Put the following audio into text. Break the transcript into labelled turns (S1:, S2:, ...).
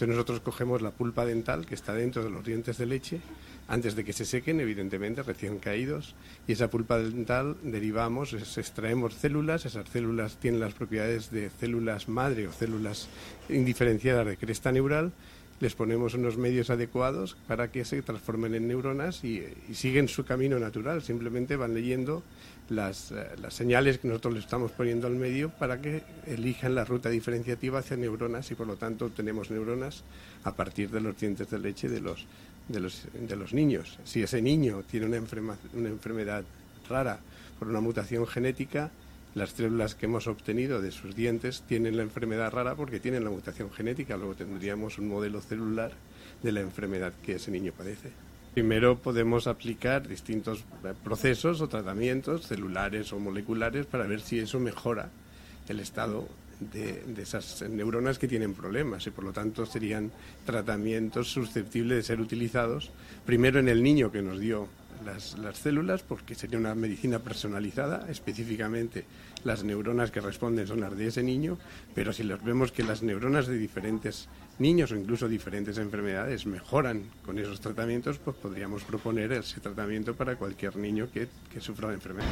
S1: Entonces nosotros cogemos la pulpa dental que está dentro de los dientes de leche, antes de que se sequen, evidentemente, recién caídos, y esa pulpa dental derivamos, extraemos células, esas células tienen las propiedades de células madre o células indiferenciadas de cresta neural, les ponemos unos medios adecuados para que se transformen en neuronas y, siguen su camino natural, simplemente van leyendo las, eh, las, señales que nosotros le estamos poniendo al medio para que elijan la ruta diferenciativa hacia neuronas y por lo tanto tenemos neuronas a partir de los dientes de leche de los, de los, de los niños. Si ese niño tiene una, una enfermedad rara por una mutación genética, las células que hemos obtenido de sus dientes tienen la enfermedad rara porque tienen la mutación genética. Luego tendríamos un modelo celular de la enfermedad que ese niño padece. Primero podemos aplicar distintos eh, procesos o tratamientos celulares o moleculares para ver si eso mejora el estado de, de, esas neuronas que tienen problemas y por lo tanto serían tratamientos susceptibles de ser utilizados primero en el niño que nos dio las, las, células, porque sería una medicina personalizada, específicamente las neuronas que responden son las de ese niño, pero si los vemos que las neuronas de diferentes niños o incluso diferentes enfermedades mejoran con esos tratamientos, pues podríamos proponer ese tratamiento para cualquier niño que, que sufra de enfermedad.